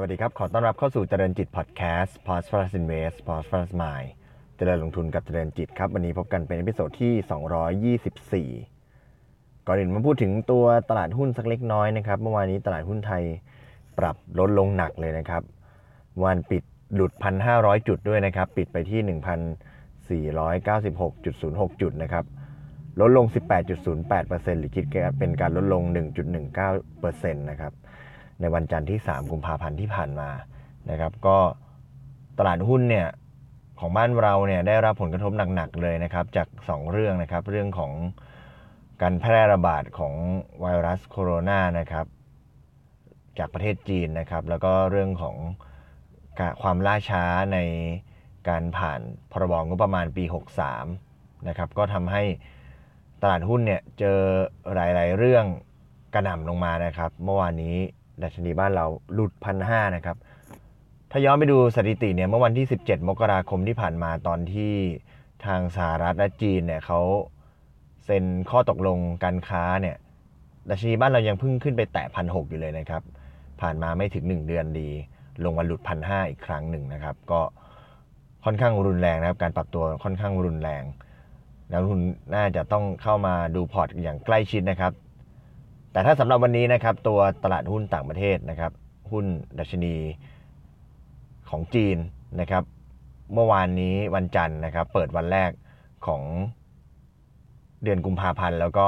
สวัสดีครับ ขอต้อนรับเข้าสู่เจริญจิตพอดแคสต์ p o s t f o r Invest p o s t f o r Mind เจริญลงทุนกับเจริญจิตครับ วันนี้พบกันเป็น episode ที่ 224 ก่อนอื่นมาพูดถึงตัวตลาดหุ้นสักเล็กน้อยนะครับ เมื่อวานนี้ตลาดหุ้นไทยปรับลดลงหนักเลยนะครับ วันปิดหลุด 1,500 จุดด้วยนะครับ ปิดไปที่ 1,496.06 จุดนะครับ ลดลง 18.08%หรือคิดเป็นการลดลง 1.19%นะครับ ในวันจันทร์ที่ 3 กุมภาพันธ์ที่ผ่านมานะครับ ก็ตลาดหุ้นเนี่ยของบ้านเราเนี่ยได้รับผลกระทบหนักๆเลยนะครับ จาก 2 เรื่องนะครับ เรื่องของการแพร่ระบาดของไวรัสโคโรนานะครับ จากประเทศจีนนะครับ แล้วก็เรื่องของความล่าช้าในการผ่านพรบงบประมาณปี 63 นะครับ ก็ทำให้ตลาดหุ้นเนี่ยเจอหลาย ๆ เรื่องกระหน่ำลงมานะครับ เมื่อวานนี้ ดัชนีบ้านเราหลุดพันห้านะครับ ถ้าย้อนไปดูสถิติเนี่ยเมื่อวันที่ 17 มกราคมที่ผ่านมาตอนที่ทางสหรัฐและจีนเนี่ยเขาเซ็นข้อตกลงการค้าเนี่ยดัชนีบ้านเรายังเพิ่งขึ้นไปแตะพันหอยู่เลยนะครับ ผ่านมาไม่ถึง 1 เดือนดี ลงมาหลุดพันห้าอีกครั้งหนึ่งนะครับ ก็ค่อนข้างรุนแรงนะครับการปรับตัวค่อนข้างรุนแรงนักลงทุนน่าจะต้องเข้ามาดูพอร์ตอย่างใกล้ชิดนะครับ แต่ถ้าสำหรับวันนี้นะครับตัวตลาดหุ้นต่างประเทศนะครับ หุ้นดัชนีของจีนนะครับ เมื่อวานนี้วันจันทร์นะครับ เปิดวันแรกของเดือนกุมภาพันธ์แล้วก็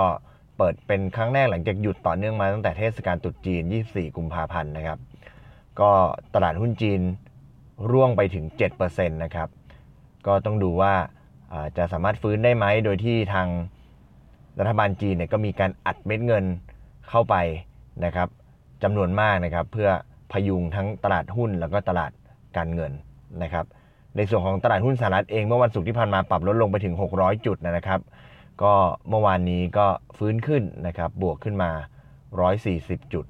เปิดเป็นครั้งแรกหลังจากหยุดต่อเนื่องมาตั้งแต่เทศกาลตรุษจีน 24 กุมภาพันธ์นะครับ ก็ตลาดหุ้นจีนร่วงไปถึง 7%นะครับ ก็ต้องดูว่าจะสามารถฟื้นได้ไหม โดยที่ทางรัฐบาลจีนเนี่ยก็มีการอัดเม็ดเงิน เข้าไปนะครับจำนวนมากนะครับ เพื่อพยุงทั้งตลาดหุ้นแล้วก็ตลาดการเงินนะครับ ในส่วนของตลาดหุ้นสหรัฐเองเมื่อวันศุกร์ที่ผ่านมาปรับลดลงไปถึง 600 จุดนะครับ ก็เมื่อวานนี้ก็ฟื้นขึ้นนะครับ บวกขึ้นมา 140 จุด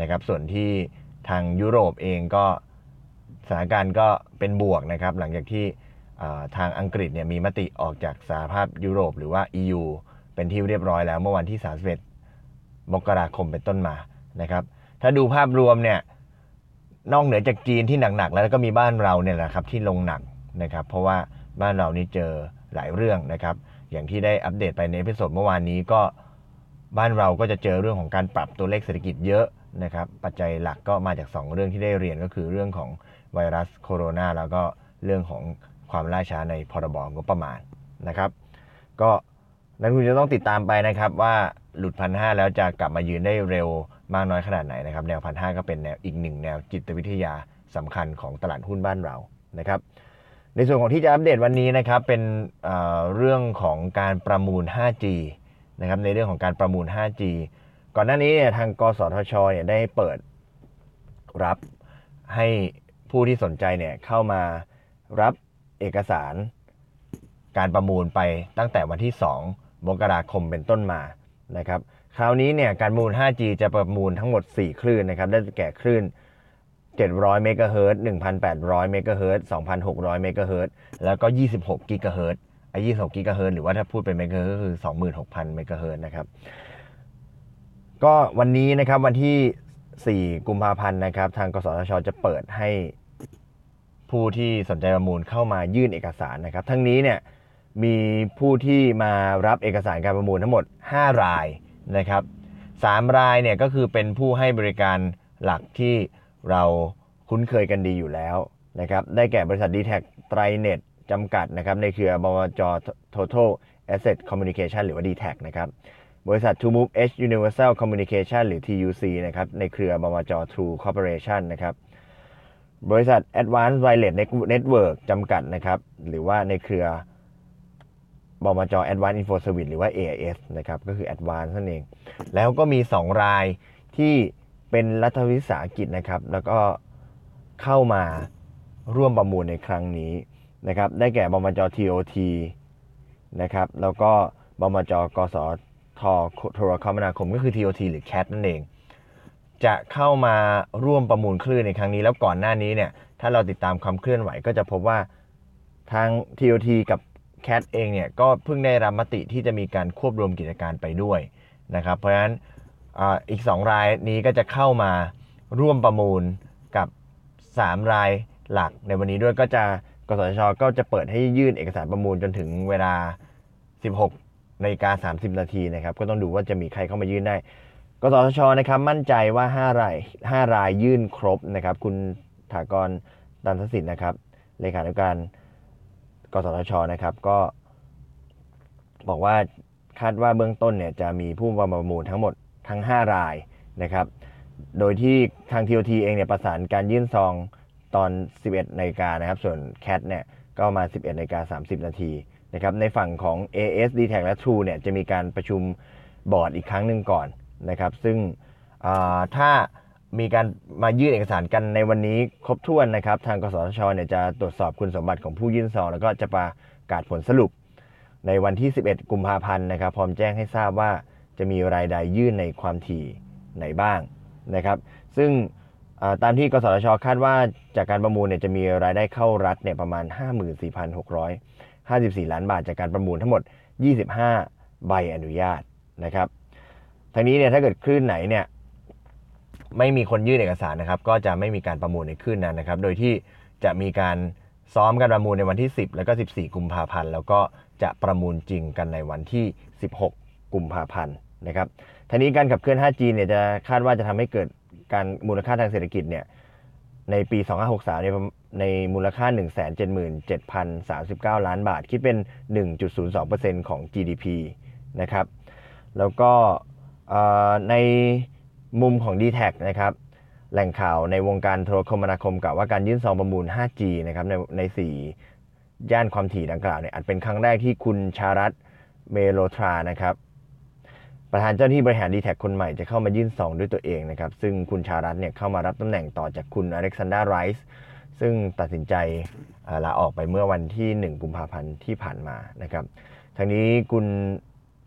นะครับ ส่วนที่ทางยุโรปเองก็สถานการณ์ก็เป็นบวกนะครับ หลังจากที่ทางอังกฤษเนี่ยมีมติออกจากสหภาพยุโรป หรือว่า EU เป็นที่เรียบร้อยแล้วเมื่อวันที่ 31 มกราคมเป็นต้นมานะครับ ถ้าดูภาพรวมเนี่ยนอกเหนือจากจีนที่หนักๆแล้วก็มีบ้านเราเนี่ยแหละครับที่ลงหนักนะครับ เพราะว่าบ้านเรานี่เจอหลายเรื่องนะครับ อย่างที่ได้อัปเดตไปใน episode เมื่อวานนี้ก็บ้านเราก็จะเจอเรื่องของการปรับตัวเลขเศรษฐกิจเยอะนะครับ ปัจจัยหลักก็มาจาก 2 เรื่องที่ได้เรียนก็คือเรื่องของไวรัสโคโรนาแล้วก็เรื่องของความล่าช้าในพรบงบประมาณนะครับ ก็ นักลงทุนจะต้องติดตามไปนะครับว่าหลุดพันห้าแล้วจะกลับมายืนได้เร็วมากน้อยขนาดไหนนะครับ แนวพันห้าก็เป็นแนวอีกหนึ่งแนวจิตวิทยาสำคัญของตลาดหุ้นบ้านเรานะครับในส่วนของที่จะอัปเดตวันนี้นะครับเป็นเเรื่องของการประมูล 5G นะครับในเรื่องของการประมูล 5G ก่อนหน้านี้เนี่ยทางกสทชเนี่ยได้เปิดรับให้ผู้ที่สนใจเนี่ยเข้ามารับเอกสารการประมูลไปตั้งแต่วันที่ 2 มกราคมเป็นต้นมานะครับคราวนี้เนี่ยการมูล 5G จะประมูลทั้งหมด 4 คลื่นนะครับได้แก่คลื่น 700 เมกะเฮิรตซ์1,800 เมกะเฮิรตซ์2,600 เมกะเฮิรตซ์แล้วก็ 26 กิกะเฮิรตซ์ไอ้26 กิกะเฮิรตซ์หรือว่าถ้าพูดเป็นเมกะเฮิรตซ์ก็คือ 26,000 เมกะเฮิรตซ์นะครับ ก็วันนี้นะครับวันที่ 4 กุมภาพันธ์นะครับ ทางกสทช จะเปิดให้ผู้ที่สนใจประมูลเข้ามายื่นเอกสารนะครับ ทั้งนี้เนี่ย มีผู้ที่มารับเอกสารการประมูลทั้งหมด 5 รายนะครับ3รายเนี่ยก็คือเป็นผู้ให้บริการหลักที่เราคุ้นเคยกันดีอยู่แล้วนะครับได้แก่บริษัท d t แทไตรเน็ตจำกัดนะครับในเครือบวจ Total Asset Communication หรือว่า d t แทนะครับบริษัท To Move H Universal Communication หรือ TUC นะครับในเครือบวจ True Corporation นะครับบริษัท Advanced Wireless Network จำกัดนะครับหรือว่าในเครือ บมจ Advanced Info Service หรือว่า AIS นะครับก็คือ Advanced นั่นเอง แล้วก็มี 2 รายที่เป็นรัฐวิสาหกิจนะครับ แล้วก็เข้ามาร่วมประมูลในครั้งนี้นะครับ ได้แก่บมจ TOT นะครับ แล้วก็บมจ กสทโทรคมนาคมก็คือ TOT หรือ CAT นั่นเอง จะเข้ามาร่วมประมูลคลื่นในครั้งนี้ แล้วก่อนหน้านี้เนี่ย ถ้าเราติดตามความเคลื่อนไหวก็จะพบว่าทาง TOT กับ แคทเองเนี่ยก็เพิ่งได้รับมติที่จะมีการควบรวมกิจการไปด้วยนะครับ เพราะฉะนั้นออีก 2 รายนี้ก็จะเข้ามาร่วมประมูลกับ 3 รายหลักในวันนี้ด้วยก็จะกสชก็จะเปิดให้ยื่นเอกสารประมูลจนถึงเวลา 16นาฬิกา30 นาทีนะครับ ก็ต้องดูว่าจะมีใครเข้ามายื่นได้ กสชนะครับมั่นใจว่า 5 ราย 5 รายยื่นครบนะครับ คุณถากรตันทสิทธิ์นะครับเลขาธิการ กสทชนะครับ ก็บอกว่าคาดว่าเบื้องต้นเนี่ยจะมีผู้ประมูลทั้งหมดทั้ง 5 รายนะครับ โดยที่ทาง TOT เองเนี่ยประสานการยื่นซองตอน 11นาฬิกานะครับ ส่วน CAT เนี่ยก็มา 11นาฬิกา30 นาทีนะครับ ในฝั่งของ AS d t a c และ True เนี่ยจะมีการประชุมบอร์ดอีกครั้งหนึ่งก่อนนะครับ ซึ่งถ้า มีการมายื่นเอกสารกันในวันนี้ครบถ้วนนะครับ ทางกสทชเนี่ยจะตรวจสอบคุณสมบัติของผู้ยื่นซองแล้วก็จะประกาศผลสรุป ในวันที่ 11 กุมภาพันธ์นะครับ พร้อมแจ้งให้ทราบว่าจะมีรายใดยื่นในความถี่ไหนบ้างนะครับ ซึ่งตามที่กสทชคาดว่าจากการประมูลเนี่ยจะมีรายได้เข้ารัฐเนี่ยประมาณ 54,654 ล้านบาทจากการประมูลทั้งหมด 25 ใบอนุญาตนะครับทั้งนี้เนี่ยถ้าเกิดคลื่นไหนเนี่ย ไม่มีคนยื่นเอกสารนะครับ ก็จะไม่มีการประมูลในคลื่นนั้นนะครับ โดยที่จะมีการซ้อมการประมูลในวันที่ 10 แล้วก็ 14 กุมภาพันธ์ แล้วก็จะประมูลจริงกันในวันที่ 16 กุมภาพันธ์นะครับทีนี้การขับเคลื่อน 5G เนี่ยจะคาดว่าจะทำให้เกิดการมูลค่าทางเศรษฐกิจเนี่ยในปี 2563เนี่ยในมูลค่า 177,039 ล้านบาท คิดเป็น 1.02%ของ GDP นะครับ แล้วก็ใน มุมของ d t แทนะครับแหล่งข่าวในวงการโทรคมนาคมกล่าวว่าการยื่นซองประมูล 5G นะครับในใน4ย่านความถี่ดังกล่าวเนี่ยอาจเป็นครั้งแรกที่คุณชารัด เมห์โรทรานะครับประธานเจ้าหน้าที่บริหาร d t แทคนใหม่จะเข้ามายื่นซองด้วยตัวเองนะครับ ซึ่งคุณชารัดเนี่ยเข้ามารับตำแหน่งต่อจากคุณอเล็กซานดราไรช์ซึ่งตัดสินใจลาออกไปเมื่อวันที่ 1 กุมภาพันธ์ที่ผ่านมานะครับทางนี้คุณ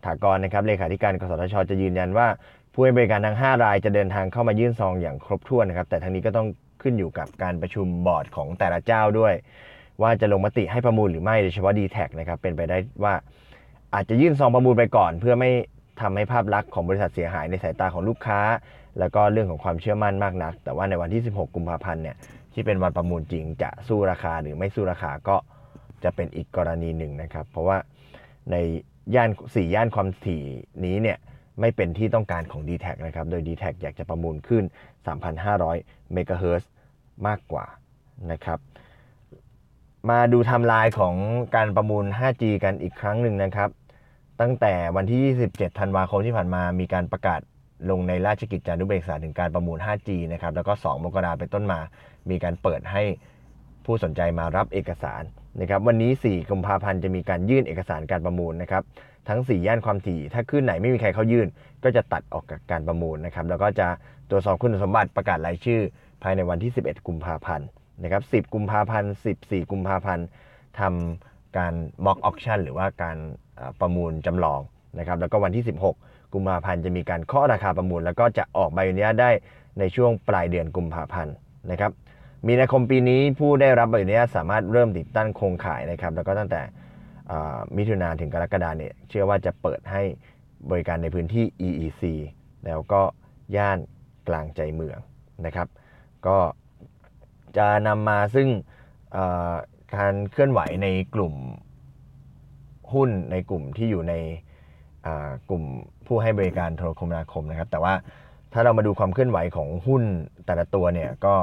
ถากรนะครับเลขาธิการกสทช จะยืนยันว่า ผู้ให้บริการทั้ง 5 รายจะเดินทางเข้ามายื่นซองอย่างครบถ้วนนะครับ แต่ทางนี้ก็ต้องขึ้นอยู่กับการประชุมบอร์ดของแต่ละเจ้าด้วย ว่าจะลงมติให้ประมูลหรือไม่โดยเฉพาะ d t แทนะครับเป็นไปได้ว่าอาจจะยื่นซองประมูลไปก่อน เพื่อไม่ทำให้ภาพลักษณ์ของบริษัทเสียหายในสายตาของลูกค้า แล้วก็เรื่องของความเชื่อมั่นมากนัก แต่ว่าในวันที่ 16 กุมภาพันธ์เนี่ยที่เป็นวันประมูลจริงจะสู้ราคาหรือไม่สู้ราคาก็จะเป็นอีกกรณีหนึ่งนะครับ เพราะว่าใน ย่านสี่ย่านความถี่นี้เนี่ยไม่เป็นที่ต้องการของ d t แทนะครับ โดย d t แทอยากจะประมูลขึ้น 3,500 เมกะเฮิรตซ์มากกว่านะครับ มาดูไทม์ไลน์ของการประมูล 5G กันอีกครั้งหนึ่งนะครับ ตั้งแต่วันที่ 27 ธันวาคมที่ผ่านมามีการประกาศลงในราชกิจจานุเบกษาถึงการประมูล 5G นะครับ แล้วก็ 2 มกราเป็นต้นมา มีการเปิดให้ ผู้สนใจมารับเอกสารนะครับวันนี้ 4กุมภาพันธ์จะมีการยื่นเอกสารการประมูลนะครับทั้ง 4 ย่านความถี่ ถ้าขึ้นไหนไม่มีใครเข้ายื่น ก็จะตัดออกจากการประมูลนะครับแล้วก็จะตรวจสอบคุณสมบัติประกาศรายชื่อ ภายในวันที่ 11 กุมภาพันธ์นะครับ10 กุมภาพันธ์ 14 กุมภาพันธ์ทำการ mock auction หรือว่าการประมูลจำลองนะครับแล้วก็วันที่ 16 กุมภาพันธ์จะมีการเคาะราคาประมูล แล้วก็จะออกใบอนุญาตได้ในช่วงปลายเดือนกุมภาพันธ์นะครับ มีนาคมปีนี้ผู้ได้รับใบอนุญาตสามารถเริ่มติดตั้งโครงข่ายนะครับ แล้วก็ตั้งแต่มิถุนาถึงกรกฎาเนี่ยเชื่อว่าจะเปิดให้บริการในพื้นที่ EEC แล้วก็ย่านกลางใจเมืองนะครับ ก็จะนำมาซึ่งการเคลื่อนไหวในกลุ่มหุ้นในกลุ่มที่อยู่ในกลุ่มผู้ให้บริการโทรคมนาคมนะครับ แต่ว่าถ้าเรามาดูความเคลื่อนไหวของหุ้นแต่ละตัวเนี่ยก็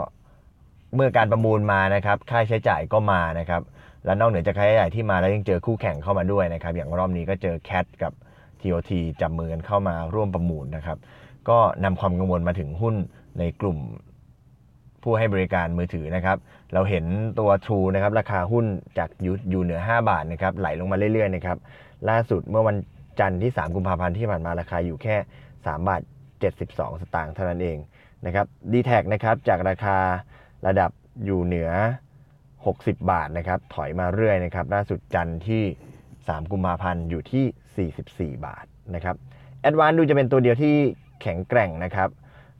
เมื่อการประมูลมานะครับ ค่าใช้จ่ายก็มานะครับ และนอกเหนือจากค่าใช้จ่ายที่มาแล้วยังเจอคู่แข่งเข้ามาด้วยนะครับ อย่างรอบนี้ก็เจอ CAT กับ TOT จับมือกันเข้ามาร่วมประมูลนะครับ ก็นำความกังวลมาถึงหุ้นในกลุ่มผู้ให้บริการมือถือนะครับ เราเห็นตัว True นะครับ ราคาหุ้นจากยู่อยู่เหนือ 5 บาทนะครับ ไหลลงมาเรื่อยๆนะครับ ล่าสุดเมื่อวันจันทร์ที่ 3 กุมภาพันธ์ที่ผ่านมาราคาอยู่แค่ 3 บาท 72 สตางค์เท่านั้นเองนะครับ d t แทนะครับ จากราคา ระดับอยู่เหนือ 60 บาทนะครับ ถอยมาเรื่อยนะครับล่าสุดจันทร์ที่ 3 กุมภาพันธ์อยู่ที่ 44 บาทนะครับแอดวานดูจะเป็นตัวเดียวที่แข็งแกร่งนะครับ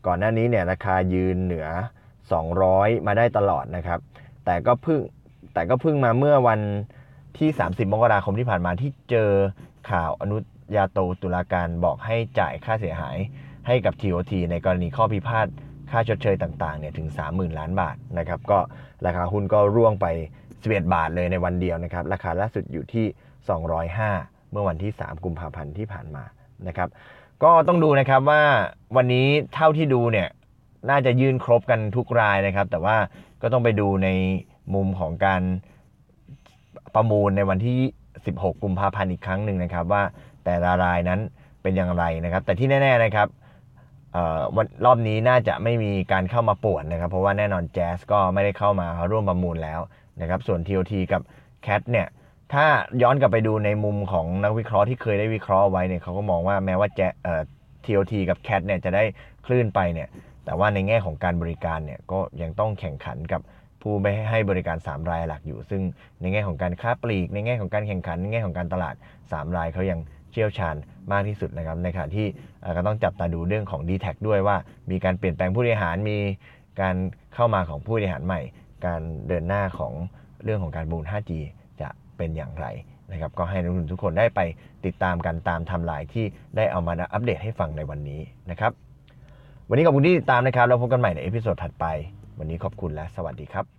ก่อนหน้านี้เนี่ยราคายืนเหนือ 200 มาได้ตลอดนะครับ แต่ก็เพิ่งแต่ก็เพิ่งมาเมื่อวันที่ 30 มกราคมที่ผ่านมาที่เจอข่าวอนุญาโตตุลาการบอกให้จ่ายค่าเสียหายให้กับ TOT ในกรณีข้อพิพาท ค่าชดเชยต่างๆเนี่ยถึง 30,000 ล้านบาทนะครับก็ราคาหุ้นก็ร่วงไป 11 บาทเลยในวันเดียวนะครับราคาล่าสุดอยู่ที่ 205 เมื่อวันที่ 3 กุมภาพันธ์ที่ผ่านมานะครับก็ต้องดูนะครับว่าวันนี้เท่าที่ดูเนี่ยน่าจะยื่นครบกันทุกรายนะครับ แต่ว่าก็ต้องไปดูในมุมของการประมูลในวันที่ 16 กุมภาพันธ์อีกครั้งหนึ่งนะครับ ว่าแต่ละรายนั้นเป็นอย่างไรนะครับ แต่ที่แน่ ๆนะครับ วันรอบนี้น่าจะไม่มีการเข้ามาป่วนนะครับ เพราะว่าแน่นอนแจ๊สก็ไม่ได้เข้ามาร่วมประมูลแล้วนะครับส่วน TOT กับ CAT เนี่ยถ้าย้อนกลับไปดูในมุมของนักวิเคราะห์ที่เคยได้วิเคราะห์ไว้เนี่ยเขาก็มองว่าแม้ว่าแจเอ่อ TOT กับ CAT เนี่ยจะได้คลื่นไปเนี่ยแต่ว่าในแง่ของการบริการเนี่ยก็ยังต้องแข่งขันกับผู้ไม่ให้บริการ 3 รายหลักอยู่ ซึ่งในแง่ของการค้าปลีก ในแง่ของการแข่งขันในแง่ของการตลาด 3 รายเขายัง เชี่ยวชาญมากที่สุดนะครับในขณะที่ก็ต้องจับตาดูเรื่องของ d t แทด้วยว่า มีการเปลี่ยนแปลงผู้บริหารมีการเข้ามาของผู้บริหารใหม่ การเดินหน้าของเรื่องของการประมูล 5G จะเป็นอย่างไรนะครับก็ให้นักลงทุนทุกคนได้ไปติดตามกันตามไทม์ไลน์ที่ได้เอามาอัปเดตให้ฟังในวันนี้นะครับวันนี้ขอบคุณที่ติดตามนะครับแล้วพบกันใหม่ใน episode ถัดไป วันนี้ขอบคุณและสวัสดีครับ